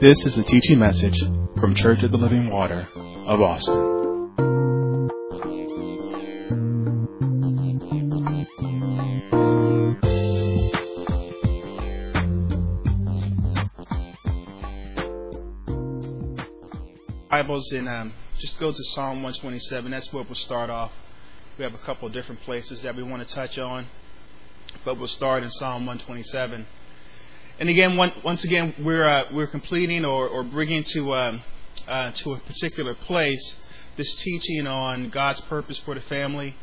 This is a teaching message from Church of the Living Water of Austin. Bibles and um, just go to Psalm 127. That's where we'll start off. We have a couple of different places that we want to touch on, but we'll start in Psalm 127. And again, one, once again, we're uh, we're completing or, or bringing to um, uh, to a particular place this teaching on God's purpose for the family.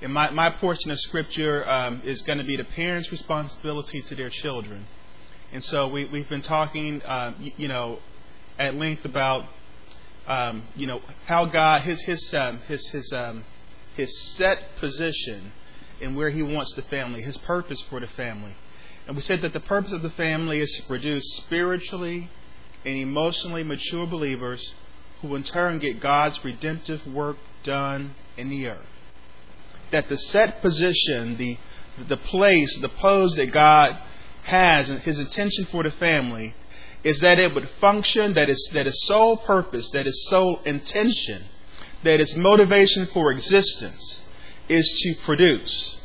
And my, my portion of scripture um, is going to be the parents' responsibility to their children. And so we, we've been talking, uh, you know, at length about, um, you know, how God his his um, his his um, his set position and where He wants the family, His purpose for the family. And we said that the purpose of the family is to produce spiritually and emotionally mature believers who in turn get God's redemptive work done in the earth. That the set position, the, the place, the pose that God has and his intention for the family is that it would function, that is that is sole purpose, that its sole intention, that its motivation for existence is to produce.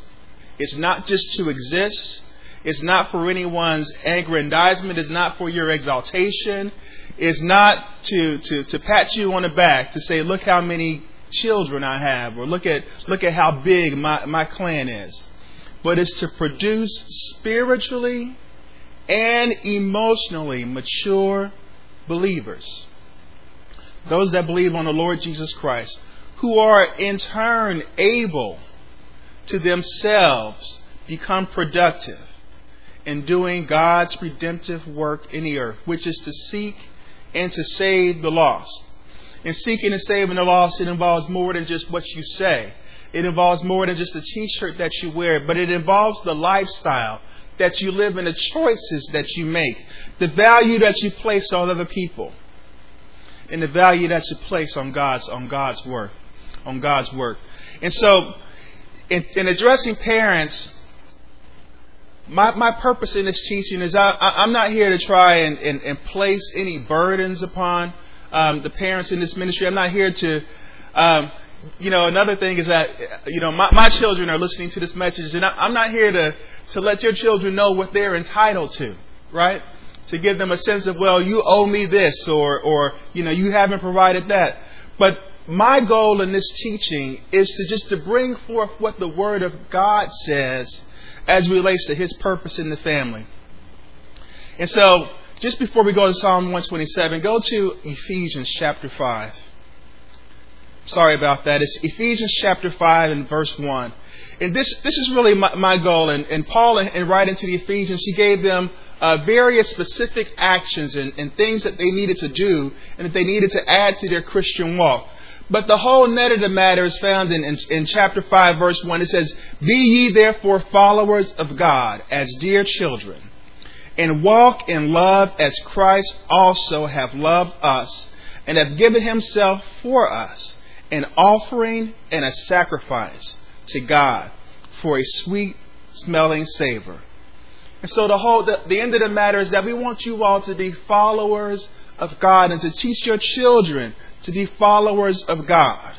It's not just to exist, it's not for anyone's aggrandizement. It's not for your exaltation. It's not to, to, to pat you on the back to say, look how many children I have, or look at, look at how big my, my clan is. But it's to produce spiritually and emotionally mature believers. Those that believe on the Lord Jesus Christ, who are in turn able to themselves become productive in doing God's redemptive work in the earth, which is to seek and to save the lost. In seeking and saving the lost, it involves more than just what you say. It involves more than just the t-shirt that you wear, but it involves the lifestyle that you live and the choices that you make, the value that you place on other people, and the value that you place on God's on God's work, on God's work. And so, in, in addressing parents, my, my purpose in this teaching is I, I, am not here to try and, and, and place any burdens upon um, the parents in this ministry. I'm not here to, um, you know, another thing is that, you know, my, my children are listening to this message, and I, I'm not here to, to let your children know what they're entitled to, right? To give them a sense of, well, you owe me this, or, or you know, you haven't provided that. But my goal in this teaching is to just to bring forth what the Word of God says as relates to his purpose in the family. And so, just before we go to Psalm 127, go to Ephesians chapter 5. Sorry about that. It's Ephesians chapter 5 and verse 1. And this, this is really my, my goal. And, and Paul, in, in, writing to the Ephesians, he gave them uh, various specific actions and, and things that they needed to do and that they needed to add to their Christian walk. But the whole net of the matter is found in, in, in, chapter 5, verse 1. It says, Be ye therefore followers of God as dear children, and walk in love as Christ also hath loved us, and hath given himself for us, an offering and a sacrifice to God for a sweet smelling savor. And so the whole the, the end of the matter is that we want you all to be followers of God and to teach your children to be followers of God.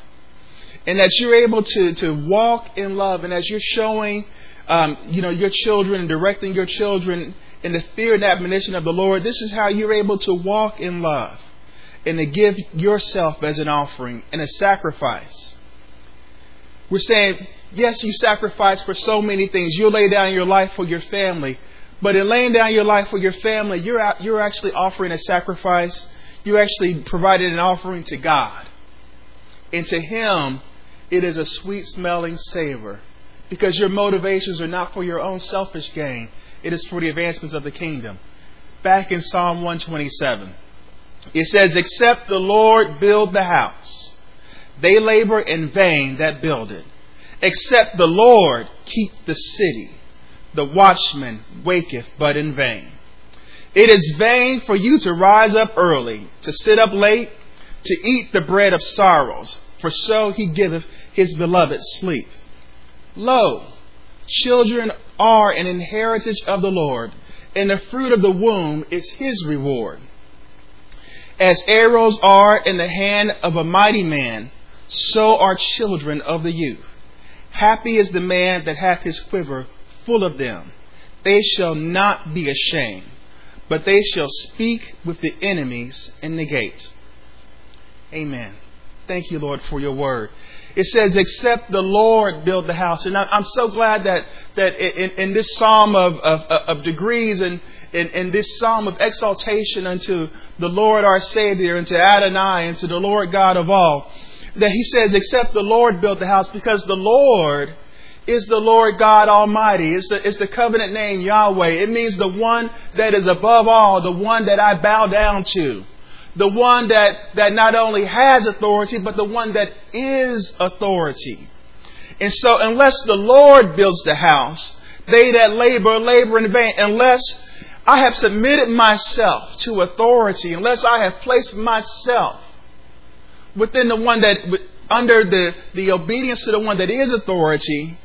And that you're able to, to walk in love and as you're showing um, you know, your children and directing your children in the fear and admonition of the Lord, this is how you're able to walk in love and to give yourself as an offering and a sacrifice. We're saying, yes, you sacrifice for so many things. You lay down your life for your family. But in laying down your life for your family, you're, out, you're actually offering a sacrifice you actually provided an offering to God. And to Him, it is a sweet smelling savor because your motivations are not for your own selfish gain, it is for the advancements of the kingdom. Back in Psalm 127, it says, Except the Lord build the house, they labor in vain that build it. Except the Lord keep the city, the watchman waketh but in vain. It is vain for you to rise up early, to sit up late, to eat the bread of sorrows, for so he giveth his beloved sleep. Lo, children are an inheritance of the Lord, and the fruit of the womb is his reward. As arrows are in the hand of a mighty man, so are children of the youth. Happy is the man that hath his quiver full of them. They shall not be ashamed, but they shall speak with the enemies in the gate. Amen. Thank you, Lord, for your word. It says, except the Lord build the house. And I'm so glad that, that in, in this psalm of, of, of degrees and in, in, this psalm of exaltation unto the Lord our Savior and to Adonai and to the Lord God of all, that he says, except the Lord build the house, because the Lord is the Lord God Almighty. It's the, it's the covenant name Yahweh. It means the one that is above all, the one that I bow down to the one that, that not only has authority, but the one that is authority. And so, unless the Lord builds the house, they that labor, labor in vain. Unless I have submitted myself to authority, unless I have placed myself within the one that, under the, the obedience to the one that is authority,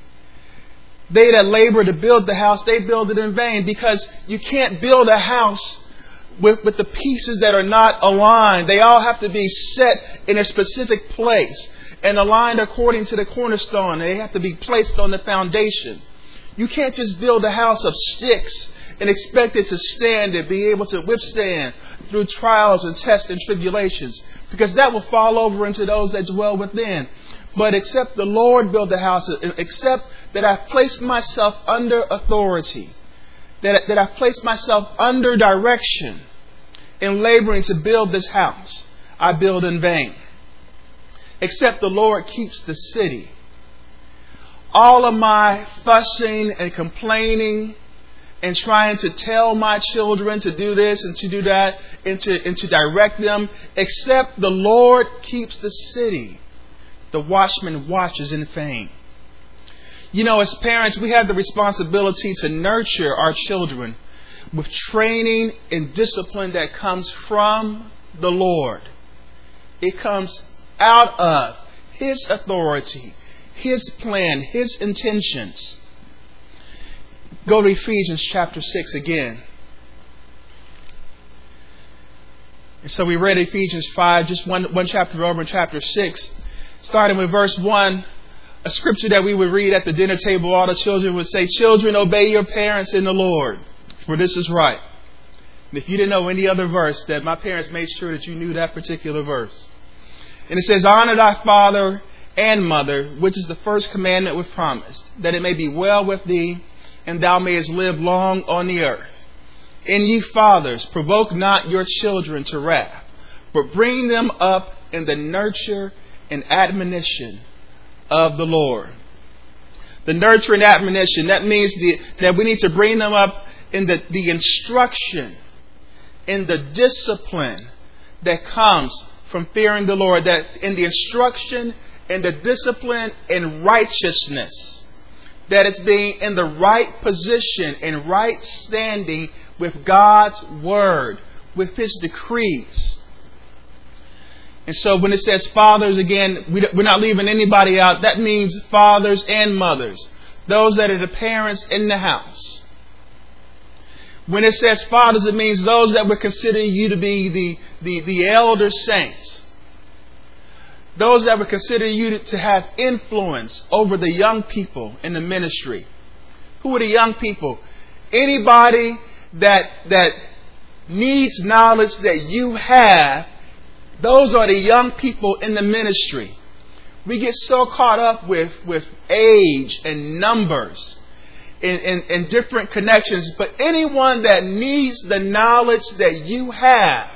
they that labor to build the house, they build it in vain because you can't build a house with, with the pieces that are not aligned. They all have to be set in a specific place and aligned according to the cornerstone. They have to be placed on the foundation. You can't just build a house of sticks and expect it to stand and be able to withstand through trials and tests and tribulations because that will fall over into those that dwell within. But except the Lord build the house, except that I've placed myself under authority that, that I've placed myself under direction in laboring to build this house, I build in vain. Except the Lord keeps the city. All of my fussing and complaining and trying to tell my children to do this and to do that and to, and to direct them, except the Lord keeps the city. The watchman watches in vain. You know, as parents, we have the responsibility to nurture our children with training and discipline that comes from the Lord. It comes out of His authority, His plan, His intentions. Go to Ephesians chapter 6 again. And so we read Ephesians 5, just one, one chapter over in chapter 6, starting with verse 1 a scripture that we would read at the dinner table, all the children would say, Children, obey your parents in the Lord, for this is right. And if you didn't know any other verse, that my parents made sure that you knew that particular verse. And it says, Honor thy father and mother, which is the first commandment with promise, that it may be well with thee, and thou mayest live long on the earth. And ye fathers, provoke not your children to wrath, but bring them up in the nurture and admonition of the Lord. The nurturing admonition, that means the, that we need to bring them up in the, the instruction, in the discipline that comes from fearing the Lord, that in the instruction and the discipline in righteousness, that is being in the right position and right standing with God's word, with His decrees. And so when it says fathers, again, we're not leaving anybody out. That means fathers and mothers, those that are the parents in the house. When it says fathers, it means those that would consider you to be the, the, the elder saints. Those that would consider you to have influence over the young people in the ministry. Who are the young people? Anybody that, that needs knowledge that you have those are the young people in the ministry. We get so caught up with, with age and numbers and, and, and different connections, but anyone that needs the knowledge that you have,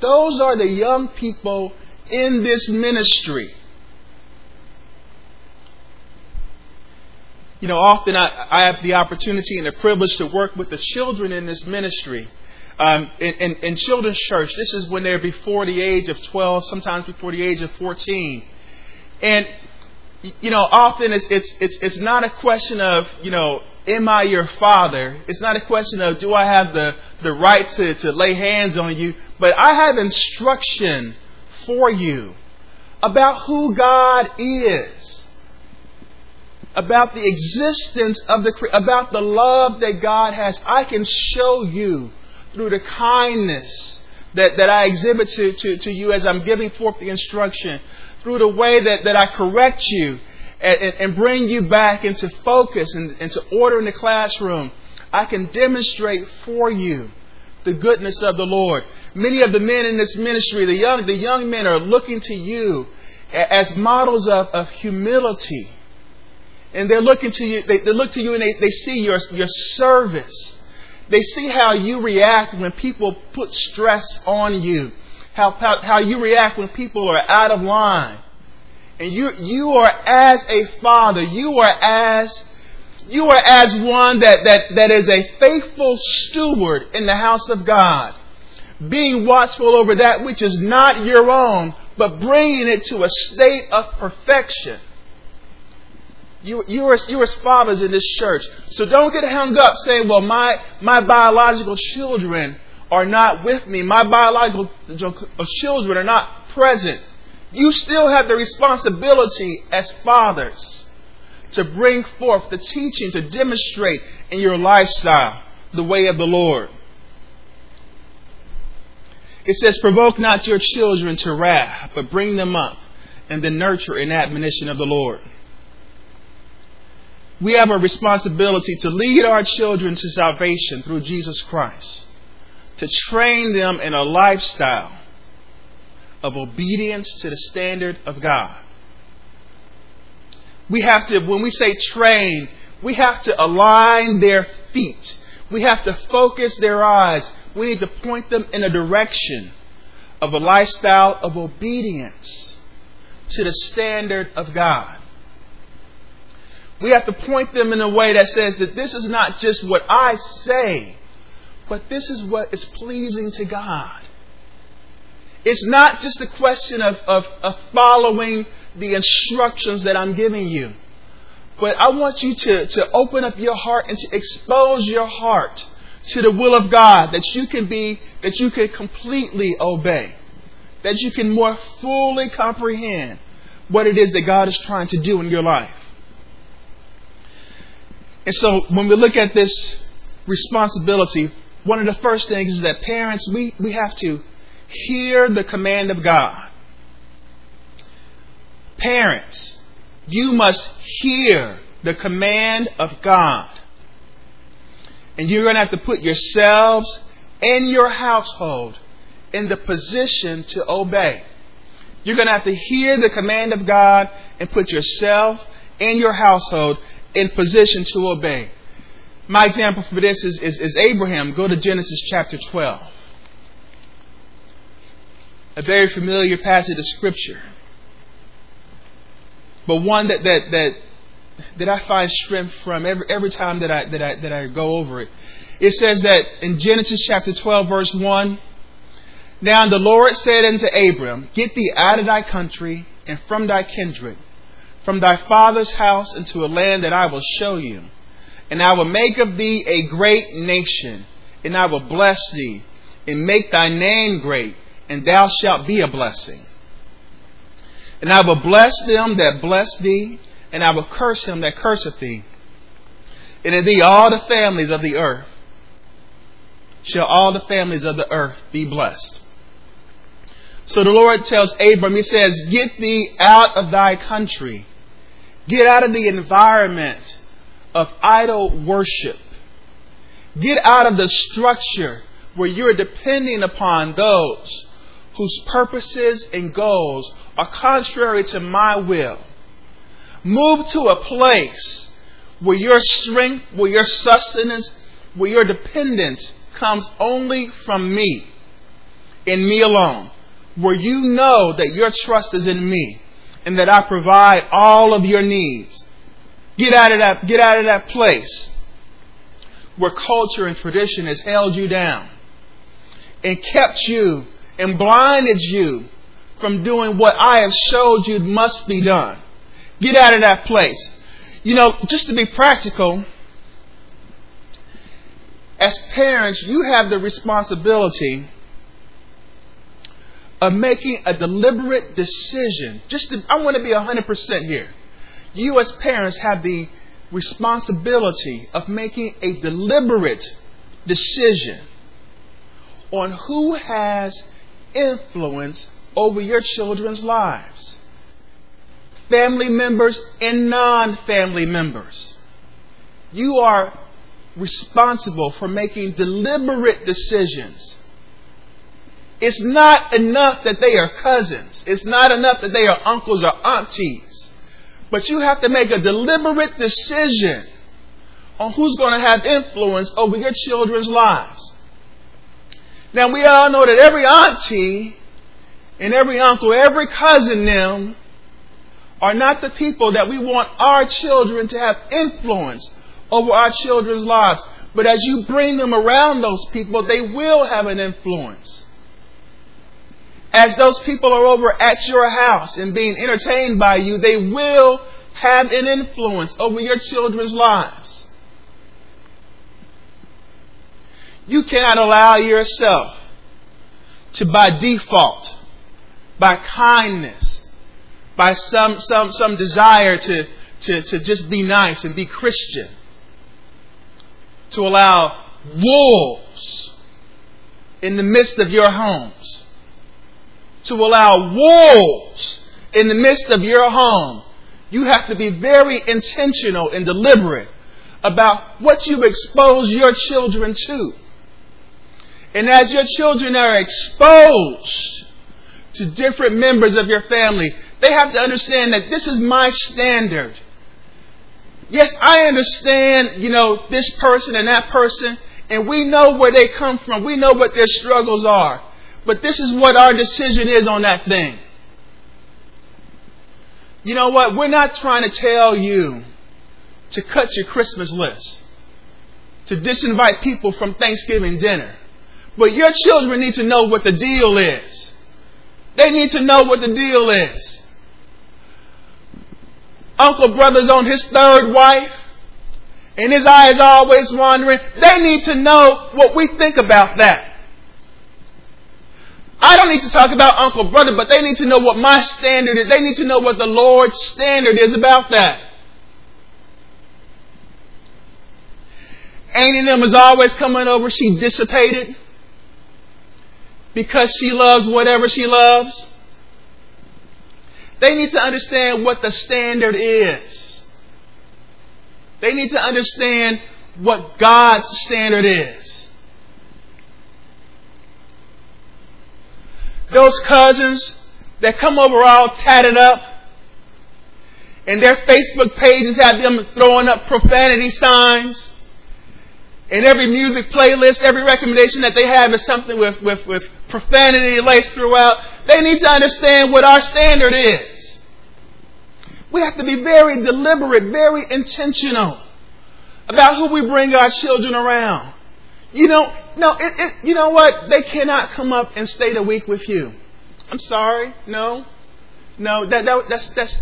those are the young people in this ministry. You know, often I, I have the opportunity and the privilege to work with the children in this ministry. Um, in, in, in, children's church, this is when they're before the age of 12, sometimes before the age of 14. And, you know, often it's, it's, it's, it's not a question of, you know, am I your father? It's not a question of do I have the, the right to, to lay hands on you, but I have instruction for you about who God is, about the existence of the, about the love that God has. I can show you through the kindness, that, that I exhibit to, to, to you as I'm giving forth the instruction, through the way that, that I correct you and, and bring you back into focus and into order in the classroom, I can demonstrate for you the goodness of the Lord. Many of the men in this ministry, the young, the young men are looking to you as models of, of humility. And they're looking to you, they, they look to you and they, they see your, your service. They see how you react when people put stress on you. How, how, how you react when people are out of line. And you, you are as a father, you are as you are as one that, that, that is a faithful steward in the house of God, being watchful over that which is not your own, but bringing it to a state of perfection. You, you, are, you are fathers in this church. So don't get hung up saying, well, my, my biological children are not with me. My biological uh, children are not present. You still have the responsibility as fathers to bring forth the teaching, to demonstrate in your lifestyle the way of the Lord. It says, Provoke not your children to wrath, but bring them up in the nurture and admonition of the Lord. We have a responsibility to lead our children to salvation through Jesus Christ, to train them in a lifestyle of obedience to the standard of God. We have to, when we say train, we have to align their feet. We have to focus their eyes. We need to point them in a direction of a lifestyle of obedience to the standard of God. We have to point them in a way that says that this is not just what I say, but this is what is pleasing to God. It's not just a question of, of, of following the instructions that I'm giving you. But I want you to, to open up your heart and to expose your heart to the will of God that you can be, that you can completely obey, that you can more fully comprehend what it is that God is trying to do in your life. And so when we look at this responsibility, one of the first things is that parents, we, we have to hear the command of God. Parents, you must hear the command of God. And you're going to have to put yourselves and your household in the position to obey. You're going to have to hear the command of God and put yourself and your household in position to obey. My example for this is, is, is Abraham. Go to Genesis chapter 12. A very familiar passage of Scripture but one that that that that I find strength from every every time that I that I that I go over it. It says that in Genesis chapter 12 verse 1, now the Lord said unto Abram, Get thee out of thy country and from thy kindred, from thy father's house into a land that I will show you. And I will make of thee a great nation, and I will bless thee, and make thy name great, and thou shalt be a blessing. And I will bless them that bless thee, and I will curse him that curseth thee. And in thee all the families of the earth shall all the families of the earth be blessed. So the Lord tells Abram, He says, Get thee out of thy country. Get out of the environment of idol worship. Get out of the structure where you're depending upon those whose purposes and goals are contrary to my will. Move to a place where your strength, where your sustenance, where your dependence comes only from me, in me alone. Where you know that your trust is in me and that I provide all of your needs. Get out of that, get out of that place where culture and tradition has held you down and kept you and blinded you from doing what I have showed you must be done. Get out of that place. You know, just to be practical, as parents, you have the responsibility of making a deliberate decision. Just to, I want to be 100% here. You as parents have the responsibility of making a deliberate decision on who has influence over your children's lives. Family members and non family members. You are responsible for making deliberate decisions. It's not enough that they are cousins. It's not enough that they are uncles or aunties. But you have to make a deliberate decision on who's going to have influence over your children's lives. Now we all know that every auntie and every uncle, every cousin them are not the people that we want our children to have influence over our children's lives. But as you bring them around those people, they will have an influence. As those people are over at your house and being entertained by you, they will have an influence over your children's lives. You cannot allow yourself to, by default, by kindness, by some, some, some desire to, to, to just be nice and be Christian, to allow wolves in the midst of your homes, to allow wolves in the midst of your home. You have to be very intentional and deliberate about what you expose your children to. And as your children are exposed to different members of your family, they have to understand that this is my standard. Yes, I understand, you know, this person and that person, and we know where they come from. We know what their struggles are. But this is what our decision is on that thing. You know what? We're not trying to tell you to cut your Christmas list, to disinvite people from Thanksgiving dinner. But your children need to know what the deal is. They need to know what the deal is. Uncle brother's on his third wife, and his eye is always wandering. They need to know what we think about that. I don't need to talk about uncle brother, but they need to know what my standard is. They need to know what the Lord's standard is about that. Ain't them is always coming over. She dissipated because she loves whatever she loves. They need to understand what the standard is. They need to understand what God's standard is. Those cousins that come over all tatted up and their Facebook pages have them throwing up profanity signs. And every music playlist, every recommendation that they have is something with, with, with profanity laced throughout. They need to understand what our standard is. We have to be very deliberate, very intentional about who we bring our children around. You know, no, it, it, you know what? They cannot come up and stay the week with you. I'm sorry, no, no. That, that that's that's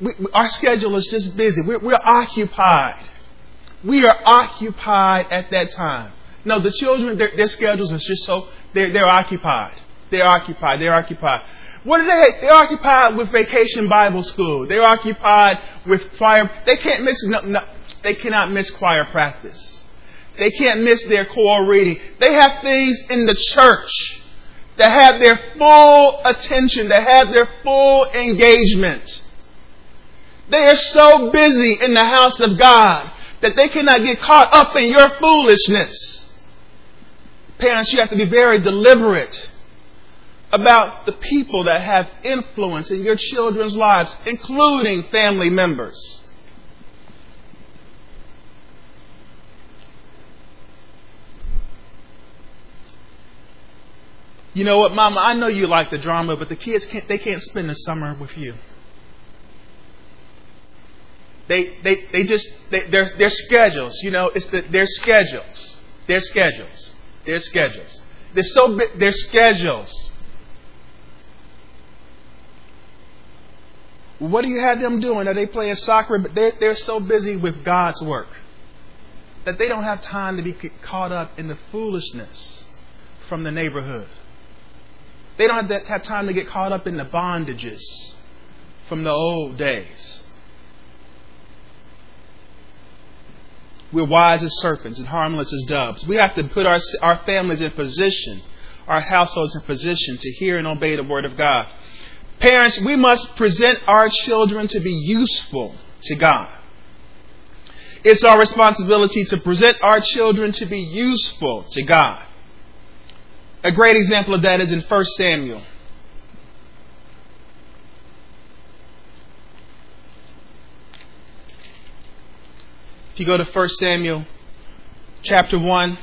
we, our schedule is just busy. We're, we're occupied. We are occupied at that time. No, the children, their, their schedules are just so they're, they're occupied. They're occupied. They're occupied. What are they? They're occupied with vacation Bible school. They're occupied with choir. They can't miss. No, no, they cannot miss choir practice. They can't miss their core reading. They have things in the church that have their full attention, that have their full engagement. They are so busy in the house of God that they cannot get caught up in your foolishness. Parents, you have to be very deliberate about the people that have influence in your children's lives, including family members. You know what, Mama? I know you like the drama, but the kids can't. They can't spend the summer with you. They they they just they, their their schedules. You know, it's the, their schedules. Their schedules. Their schedules. They're so their schedules. What do you have them doing? Are they playing soccer? But they're they're so busy with God's work that they don't have time to be caught up in the foolishness from the neighborhood. They don't have, have time to get caught up in the bondages from the old days. We're wise as serpents and harmless as doves. We have to put our, our families in position our households in position to hear and obey the Word of God. Parents, we must present our children to be useful to God. It's our responsibility to present our children to be useful to God. A great example of that is in 1 Samuel. If you go to 1 Samuel chapter 1,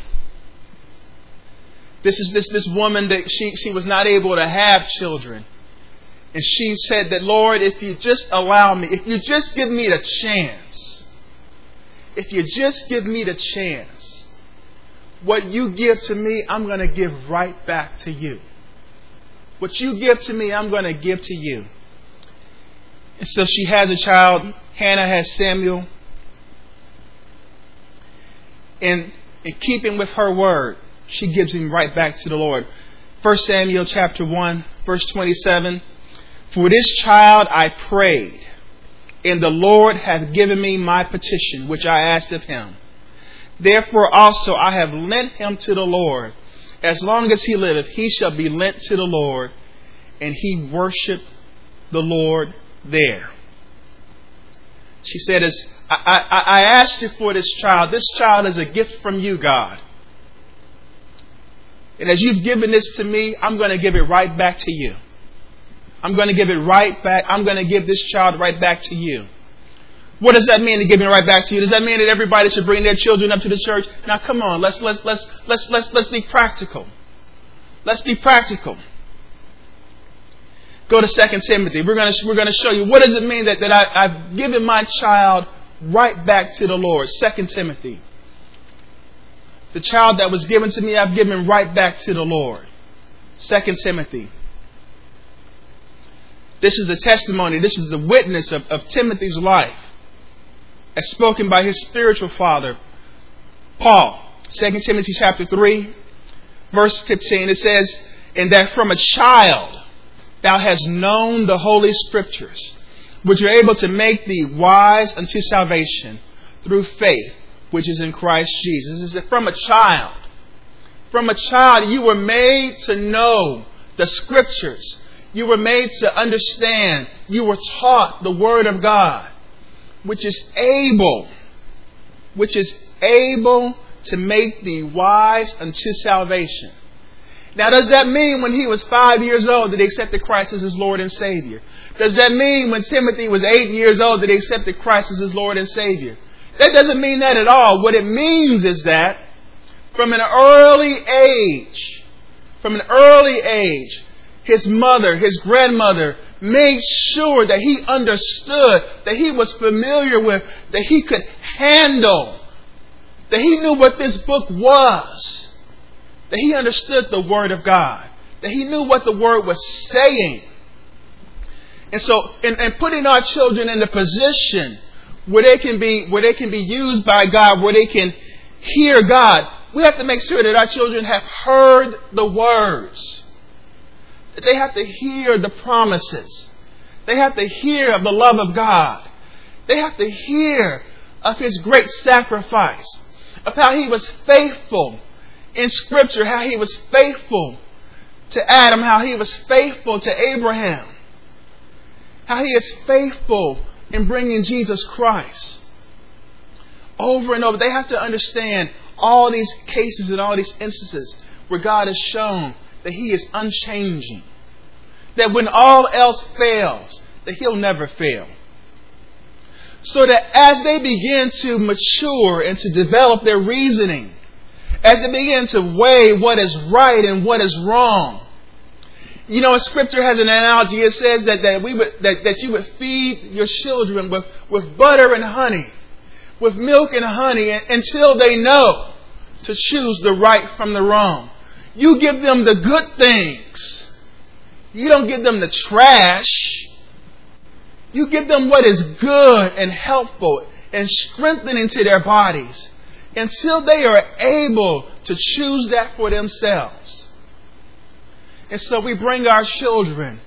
this is this, this woman that she, she was not able to have children. And she said that, Lord, if you just allow me, if you just give me the chance, if you just give me the chance, what you give to me, I'm going to give right back to you. What you give to me, I'm going to give to you. And so she has a child. Hannah has Samuel. And in keeping with her word, she gives him right back to the Lord. 1 Samuel chapter 1, verse 27. For this child I prayed, and the Lord hath given me my petition, which I asked of him. Therefore also I have lent him to the Lord. As long as he liveth, he shall be lent to the Lord. And he worshiped the Lord there. She said, As I, I, I asked you for this child. This child is a gift from you, God. And as you've given this to me, I'm going to give it right back to you. I'm going to give it right back. I'm going to give this child right back to you. What does that mean to give it right back to you? Does that mean that everybody should bring their children up to the church? Now come on, let's let's let's let's let's let's be practical. Let's be practical. Go to 2 Timothy. We're gonna we're gonna show you what does it mean that, that I, I've given my child right back to the Lord. 2 Timothy. The child that was given to me, I've given right back to the Lord. 2 Timothy. This is the testimony, this is the witness of, of Timothy's life as spoken by his spiritual father, Paul. 2 Timothy chapter 3, verse 15, it says, And that from a child thou hast known the holy scriptures, which are able to make thee wise unto salvation through faith, which is in Christ Jesus. Is that from a child? From a child, you were made to know the scriptures. You were made to understand. You were taught the Word of God which is able, which is able to make thee wise unto salvation. Now, does that mean when he was five years old that he accepted Christ as his Lord and Savior? Does that mean when Timothy was eight years old that he accepted Christ as his Lord and Savior? That doesn't mean that at all. What it means is that from an early age, from an early age, his mother, his grandmother, made sure that he understood, that he was familiar with, that he could handle, that he knew what this book was, that he understood the Word of God, that he knew what the Word was saying. And so, in, in putting our children in the position where they can be, where they can be used by God, where they can hear God, we have to make sure that our children have heard the words that they have to hear the promises. They have to hear of the love of God. They have to hear of His great sacrifice, of how He was faithful in Scripture, how He was faithful to Adam, how He was faithful to Abraham, how He is faithful in bringing Jesus Christ. Over and over, they have to understand all these cases and all these instances where God has shown that He is unchanging. That when all else fails, that He'll never fail. So that as they begin to mature and to develop their reasoning, as they begin to weigh what is right and what is wrong, you know, a Scripture has an analogy. It says that, that, we would, that, that you would feed your children with, with butter and honey, with milk and honey, until they know to choose the right from the wrong. You give them the good things. You don't give them the trash. You give them what is good and helpful and strengthening to their bodies until they are able to choose that for themselves. And so we bring our children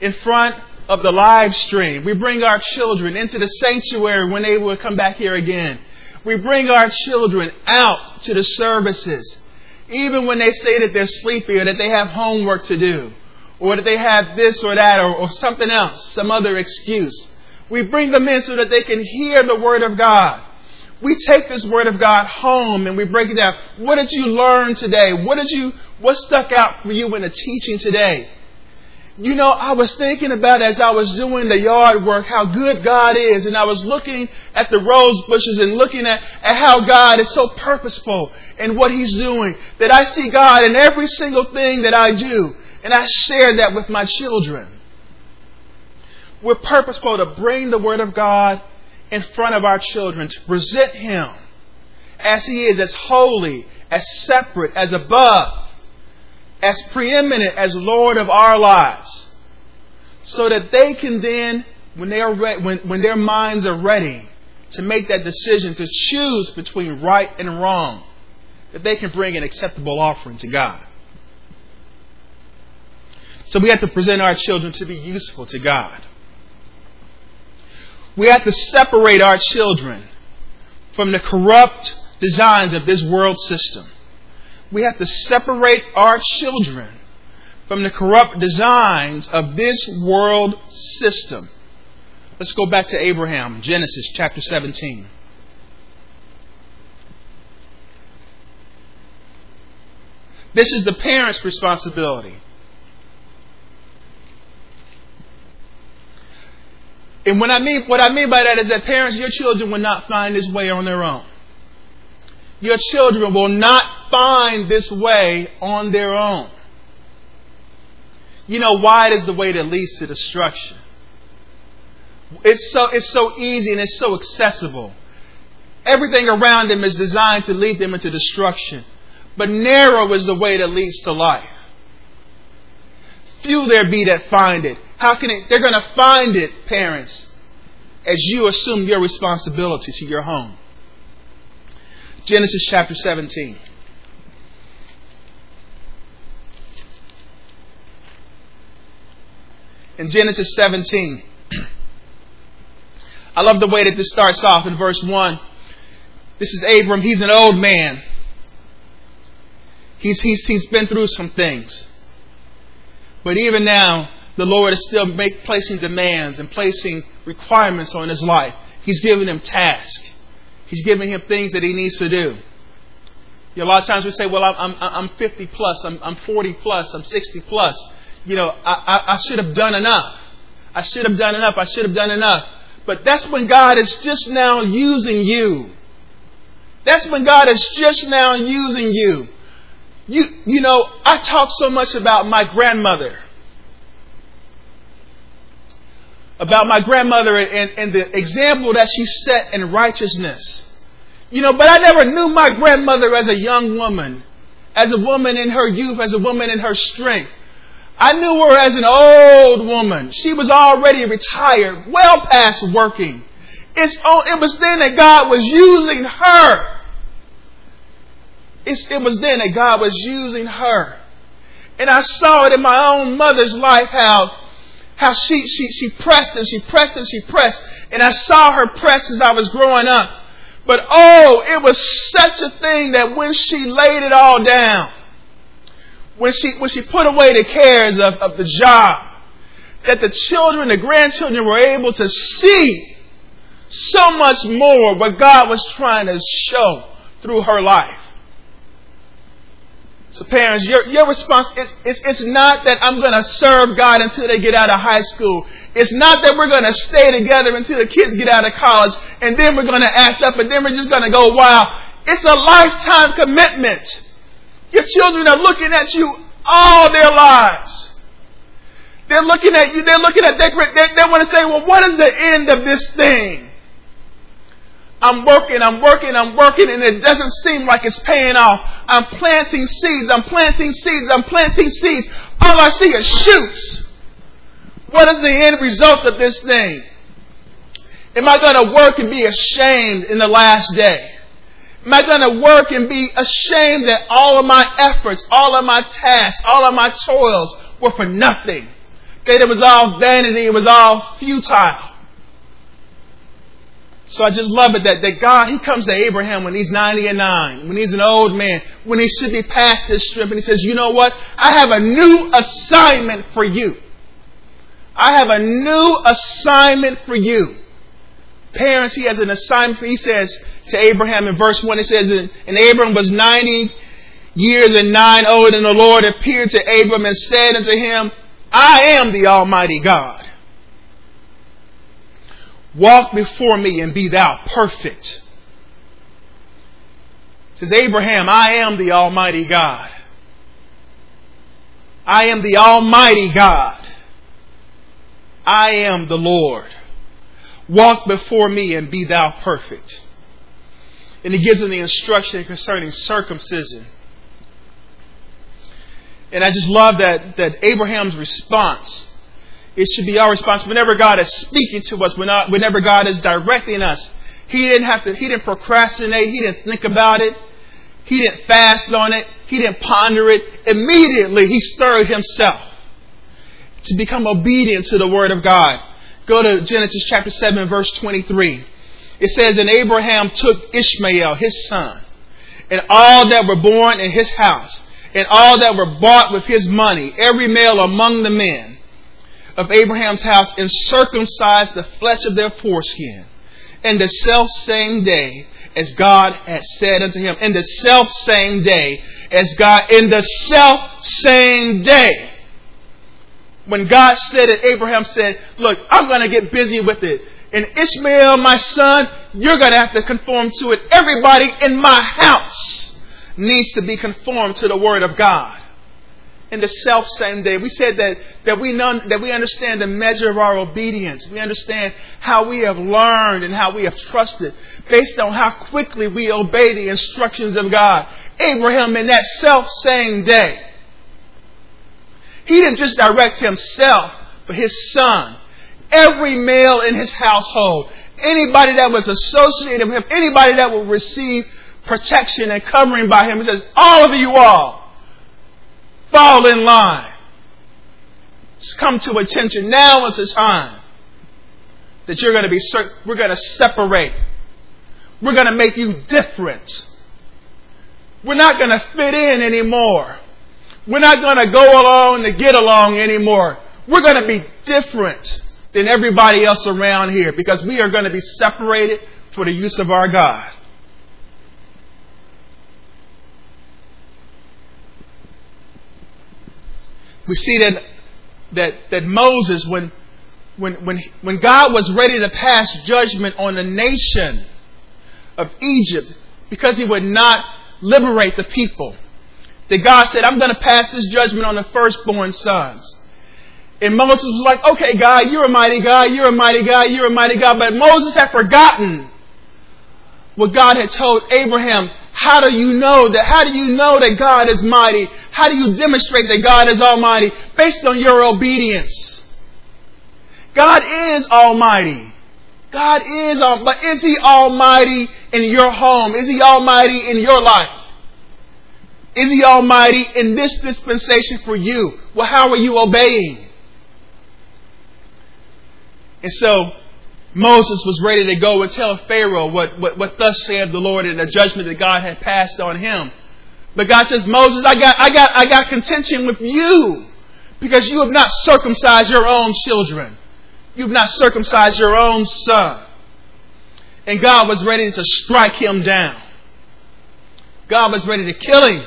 in front of the live stream. We bring our children into the sanctuary when they will come back here again. We bring our children out to the services Even when they say that they're sleepy or that they have homework to do or that they have this or that or, or something else, some other excuse. We bring them in so that they can hear the Word of God. We take this Word of God home and we break it down. What did you learn today? What did you, what stuck out for you in the teaching today? You know, I was thinking about as I was doing the yard work how good God is, and I was looking at the rose bushes and looking at, at how God is so purposeful in what He's doing, that I see God in every single thing that I do, and I share that with my children. We're purposeful to bring the Word of God in front of our children, to present Him as He is, as holy, as separate, as above as preeminent as Lord of our lives, so that they can then, when they are re- when, when their minds are ready to make that decision to choose between right and wrong, that they can bring an acceptable offering to God. So we have to present our children to be useful to God. We have to separate our children from the corrupt designs of this world system we have to separate our children from the corrupt designs of this world system. Let's go back to Abraham, Genesis chapter 17. This is the parent's responsibility. And what I mean, what I mean by that is that parents, your children will not find this way on their own. Your children will not find this way on their own. You know, wide is the way that leads to destruction. It's so, it's so easy and it's so accessible. Everything around them is designed to lead them into destruction. But narrow is the way that leads to life. Few there be that find it. How can it? They're going to find it, parents, as you assume your responsibility to your home. Genesis chapter 17. In Genesis 17, I love the way that this starts off in verse 1. This is Abram. He's an old man. He's, he's, he's been through some things. But even now, the Lord is still make, placing demands and placing requirements on his life. He's giving him tasks. He's giving him things that he needs to do. You know, a lot of times we say, well, I'm, I'm, I'm 50 plus, I'm, I'm 40 plus, I'm 60 plus. You know, I, I, I should have done enough. I should have done enough. I should have done enough. But that's when God is just now using you. That's when God is just now using you. You, you know, I talk so much about my grandmother. About my grandmother and, and, the example that she set in righteousness. You know, but I never knew my grandmother as a young woman, as a woman in her youth, as a woman in her strength. I knew her as an old woman. She was already retired, well past working. It's, it was then that God was using her. It's, it was then that God was using her. And I saw it in my own mother's life how how she, she, she pressed and she pressed and she pressed. And I saw her press as I was growing up. But oh, it was such a thing that when she laid it all down, when she, when she put away the cares of, of the job, that the children, the grandchildren were able to see so much more what God was trying to show through her life. So parents, your, your response, is it's, it's not that I'm going to serve God until they get out of high school. It's not that we're going to stay together until the kids get out of college and then we're going to act up and then we're just going to go wild. It's a lifetime commitment. Your children are looking at you all their lives. They're looking at you, they're looking at, they, they, they want to say, well, what is the end of this thing? I'm working, I'm working, I'm working, and it doesn't seem like it's paying off. I'm planting seeds, I'm planting seeds, I'm planting seeds. All I see is shoots. What is the end result of this thing? Am I going to work and be ashamed in the last day? Am I going to work and be ashamed that all of my efforts, all of my tasks, all of my toils were for nothing? That it was all vanity, it was all futile. So I just love it that, that God, He comes to Abraham when he's 90 and 9, when he's an old man, when he should be past this strip, and He says, You know what? I have a new assignment for you. I have a new assignment for you. Parents, He has an assignment for He says to Abraham in verse 1, He says, And Abraham was 90 years and 9 old, and the Lord appeared to Abram and said unto him, I am the Almighty God. Walk before me and be thou perfect. It says, Abraham, I am the Almighty God. I am the Almighty God. I am the Lord. Walk before me and be thou perfect. And he gives him the instruction concerning circumcision. And I just love that, that Abraham's response it should be our response whenever God is speaking to us, whenever God is directing us. He didn't have to, he didn't procrastinate, he didn't think about it, he didn't fast on it, he didn't ponder it. Immediately he stirred himself to become obedient to the word of God. Go to Genesis chapter 7 verse 23. It says, And Abraham took Ishmael, his son, and all that were born in his house, and all that were bought with his money, every male among the men, of Abraham's house and circumcised the flesh of their foreskin. In the self same day as God had said unto him, in the self same day as God, in the self same day. When God said it, Abraham said, Look, I'm going to get busy with it. And Ishmael, my son, you're going to have to conform to it. Everybody in my house needs to be conformed to the Word of God in the self same day. We said that, that, we know, that we understand the measure of our obedience. We understand how we have learned and how we have trusted based on how quickly we obey the instructions of God. Abraham, in that self same day, he didn't just direct himself, but his son, every male in his household, anybody that was associated with him, anybody that would receive protection and covering by him. He says, all of you all fall in line. It's come to attention. Now is the time that you're going to be, we're going to separate. We're going to make you different. We're not going to fit in anymore. We're not going to go along to get along anymore. We're going to be different than everybody else around here because we are going to be separated for the use of our God. We see that, that, that Moses, when, when, when, when God was ready to pass judgment on the nation of Egypt because he would not liberate the people, that God said, I'm going to pass this judgment on the firstborn sons. And Moses was like, okay, God, you're a mighty God, you're a mighty God, you're a mighty God. But Moses had forgotten what God had told Abraham how do you know that? How do you know that God is mighty? How do you demonstrate that God is almighty? Based on your obedience. God is almighty. God is but is He almighty in your home? Is He almighty in your life? Is He almighty in this dispensation for you? Well, how are you obeying? And so, Moses was ready to go and tell Pharaoh what, what, what thus saith the Lord and the judgment that God had passed on him. But God says, Moses, I got, I got, I got contention with you because you have not circumcised your own children. You've not circumcised your own son. And God was ready to strike him down. God was ready to kill him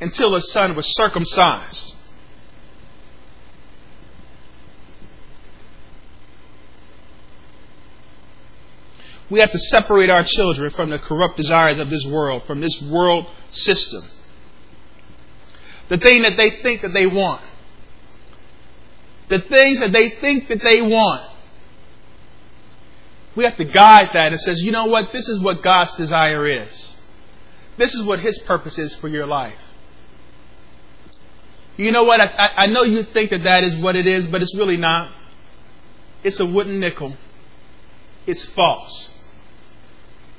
until his son was circumcised. We have to separate our children from the corrupt desires of this world, from this world system. The thing that they think that they want. The things that they think that they want. We have to guide that and says, you know what? This is what God's desire is. This is what His purpose is for your life. You know what? I, I know you think that that is what it is, but it's really not. It's a wooden nickel. It's false.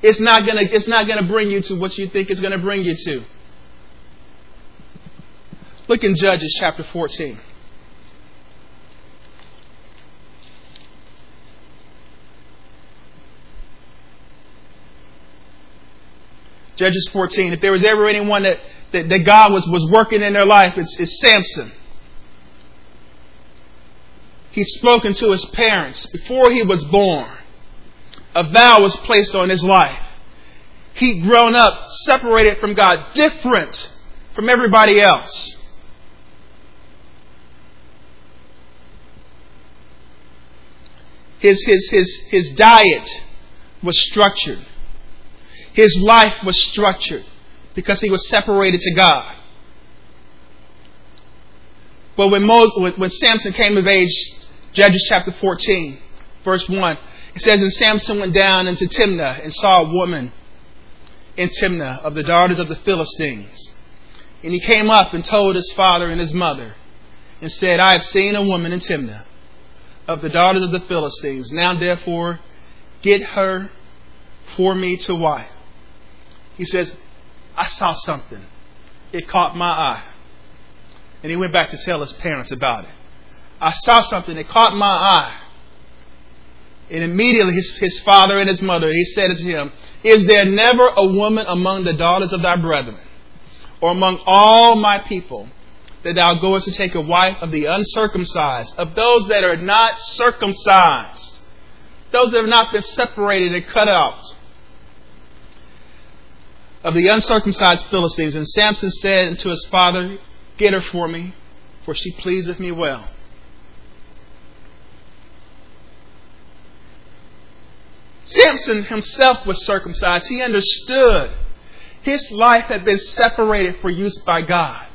It's not gonna, it's not gonna bring you to what you think it's gonna bring you to. Look in Judges chapter 14. Judges 14. If there was ever anyone that, that, that, God was, was working in their life, it's, it's Samson. He's spoken to his parents before he was born. A vow was placed on his life. He'd grown up separated from God, different from everybody else. His, his, his, his diet was structured. His life was structured because he was separated to God. But when, Moses, when Samson came of age, Judges chapter 14, verse 1, it says, And Samson went down into Timnah and saw a woman in Timnah of the daughters of the Philistines. And he came up and told his father and his mother and said, I have seen a woman in Timnah of the daughters of the Philistines. Now therefore, get her for me to wife. He says, I saw something. It caught my eye. And he went back to tell his parents about it. I saw something. It caught my eye. And immediately his, his father and his mother, he said to him, Is there never a woman among the daughters of thy brethren, or among all my people, that thou goest to take a wife of the uncircumcised, of those that are not circumcised, those that have not been separated and cut out, of the uncircumcised Philistines. And Samson said unto his father, Get her for me, for she pleaseth me well. Samson himself was circumcised. He understood his life had been separated for use by God.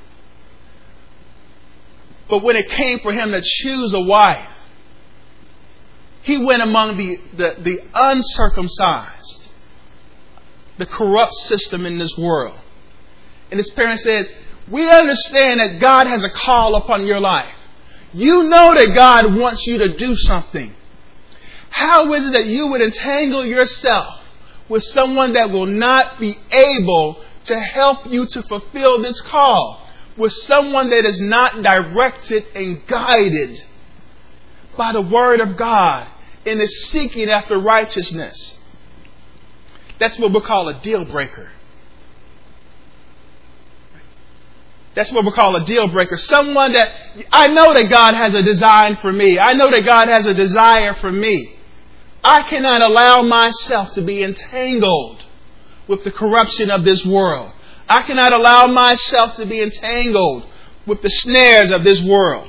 But when it came for him to choose a wife, he went among the, the, the uncircumcised, the corrupt system in this world. And his parent says, We understand that God has a call upon your life. You know that God wants you to do something. How is it that you would entangle yourself with someone that will not be able to help you to fulfill this call? with someone that is not directed and guided by the Word of God and is seeking after righteousness. That's what we call a deal breaker. That's what we call a deal breaker. Someone that I know that God has a design for me. I know that God has a desire for me. I cannot allow myself to be entangled with the corruption of this world. I cannot allow myself to be entangled with the snares of this world.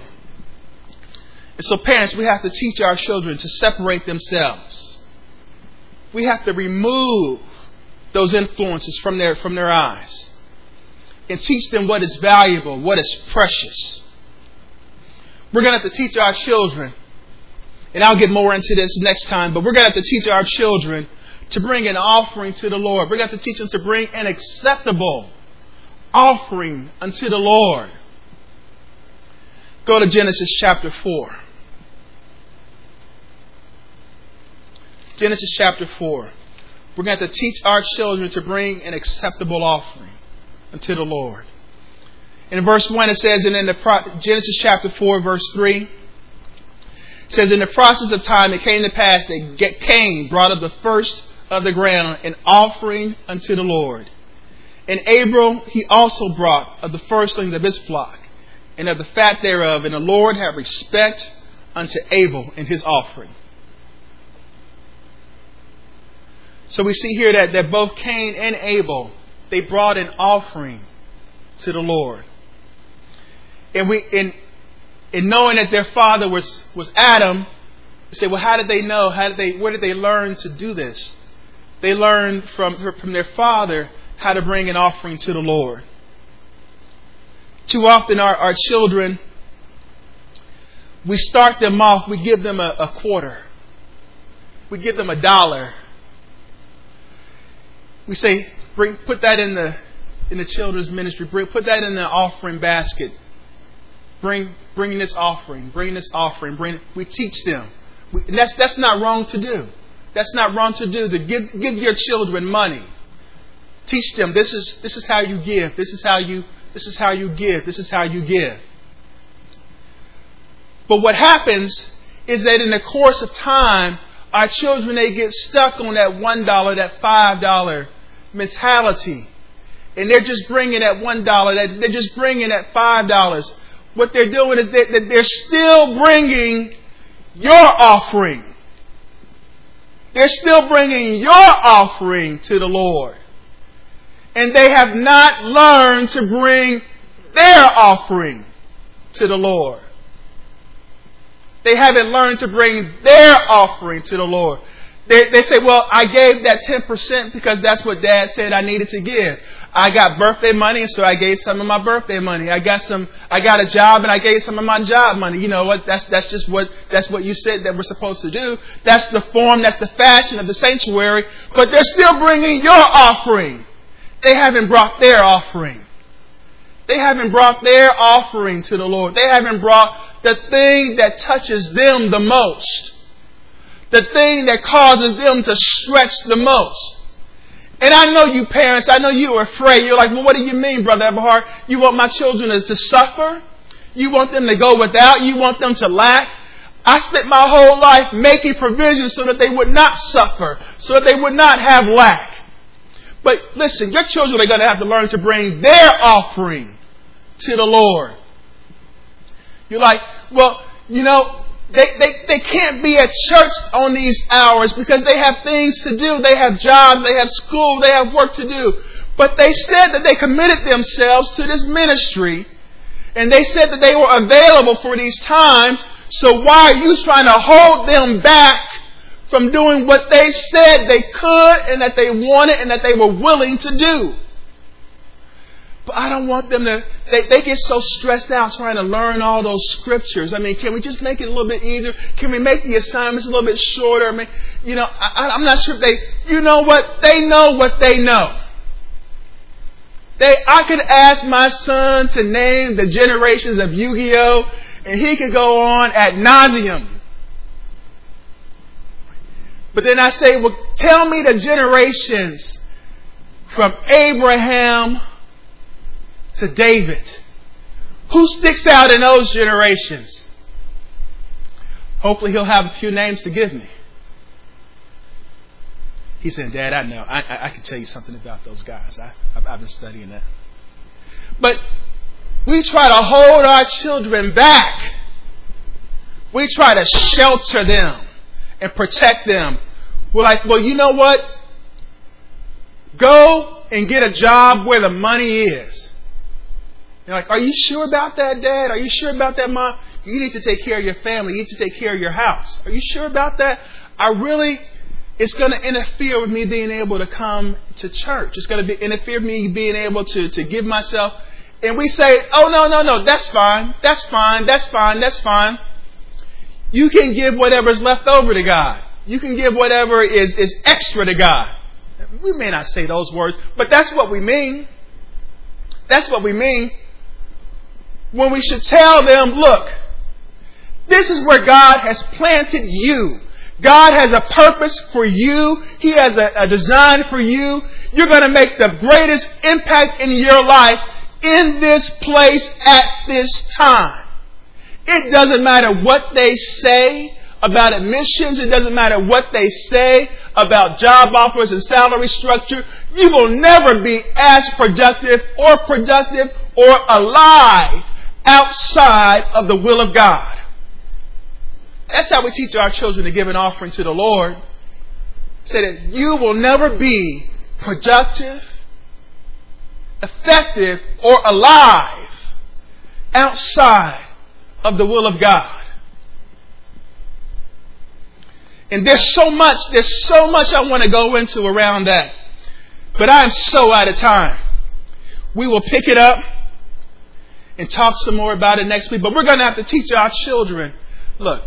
And so, parents, we have to teach our children to separate themselves. We have to remove those influences from their, from their eyes and teach them what is valuable, what is precious. We're going to have to teach our children, and I'll get more into this next time, but we're going to have to teach our children to bring an offering to the Lord. We're going to have to teach them to bring an acceptable offering unto the Lord. Go to Genesis chapter 4. Genesis chapter 4. We're going to, have to teach our children to bring an acceptable offering unto the Lord. In verse 1, it says, and in the pro- Genesis chapter 4, verse 3, says, In the process of time it came to pass that Cain brought up the first of the ground, an offering unto the Lord. And Abram he also brought of the firstlings of his flock, and of the fat thereof, and the Lord had respect unto Abel and his offering. So we see here that, that both Cain and Abel, they brought an offering to the Lord. And we in in knowing that their father was, was Adam, we say, well, how did they know? How did they where did they learn to do this? They learned from, from their father how to bring an offering to the Lord. Too often, our, our children, we start them off, we give them a, a quarter, we give them a dollar. We say, bring, put that in the in the children's ministry. Bring, put that in the offering basket. Bring, bring this offering. Bring this offering. Bring. We teach them. We, that's that's not wrong to do. That's not wrong to do. To give give your children money. Teach them this is this is how you give. This is how you this is how you give. This is how you give. But what happens is that in the course of time, our children they get stuck on that one dollar, that five dollar, mentality. And they're just bringing that one dollar, they're just bringing that five dollars. What they're doing is that they're still bringing your offering. They're still bringing your offering to the Lord. And they have not learned to bring their offering to the Lord. They haven't learned to bring their offering to the Lord. They, they say, well, I gave that 10% because that's what dad said I needed to give. I got birthday money, so I gave some of my birthday money. I got some, I got a job and I gave some of my job money. You know what? That's, that's just what, that's what you said that we're supposed to do. That's the form, that's the fashion of the sanctuary. But they're still bringing your offering. They haven't brought their offering. They haven't brought their offering to the Lord. They haven't brought the thing that touches them the most. The thing that causes them to stretch the most. And I know you parents, I know you are afraid. You're like, well, what do you mean, Brother Eberhardt? You want my children to suffer? You want them to go without? You want them to lack? I spent my whole life making provisions so that they would not suffer, so that they would not have lack. But listen, your children are going to have to learn to bring their offering to the Lord. You're like, well, you know, they, they, they can't be at church on these hours because they have things to do. They have jobs, they have school, they have work to do. But they said that they committed themselves to this ministry and they said that they were available for these times. So why are you trying to hold them back from doing what they said they could and that they wanted and that they were willing to do? But I don't want them to, they, they get so stressed out trying to learn all those scriptures. I mean, can we just make it a little bit easier? Can we make the assignments a little bit shorter? I mean, you know, I, I'm not sure if they, you know what? They know what they know. They, I could ask my son to name the generations of Yu-Gi-Oh! and he could go on ad nauseum. But then I say, well, tell me the generations from Abraham to David. Who sticks out in those generations? Hopefully, he'll have a few names to give me. He said, Dad, I know. I, I, I can tell you something about those guys. I, I've, I've been studying that. But we try to hold our children back. We try to shelter them and protect them. We're like, well, you know what? Go and get a job where the money is. You're like, are you sure about that, Dad? Are you sure about that, Mom? You need to take care of your family. You need to take care of your house. Are you sure about that? I really, it's going to interfere with me being able to come to church. It's going to be, interfere with me being able to, to give myself. And we say, oh, no, no, no, that's fine. That's fine. That's fine. That's fine. You can give whatever's left over to God. You can give whatever is, is extra to God. We may not say those words, but that's what we mean. That's what we mean when we should tell them, look, this is where God has planted you. God has a purpose for you. He has a, a design for you. You're going to make the greatest impact in your life in this place at this time. It doesn't matter what they say about admissions. It doesn't matter what they say about job offers and salary structure. You will never be as productive or productive or alive outside of the will of God. That's how we teach our children to give an offering to the Lord. Say that you will never be productive, effective, or alive outside of the will of God. And there's so much, there's so much I want to go into around that. But I'm so out of time. We will pick it up and talk some more about it next week. But we're going to have to teach our children look,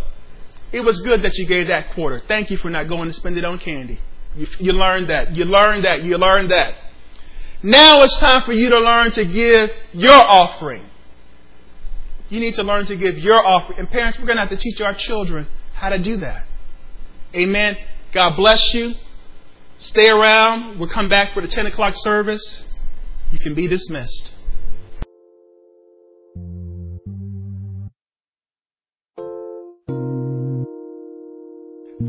it was good that you gave that quarter. Thank you for not going to spend it on candy. You, you learned that. You learned that. You learned that. Now it's time for you to learn to give your offering. You need to learn to give your offering. And parents, we're going to have to teach our children how to do that. Amen. God bless you. Stay around. We'll come back for the 10 o'clock service. You can be dismissed.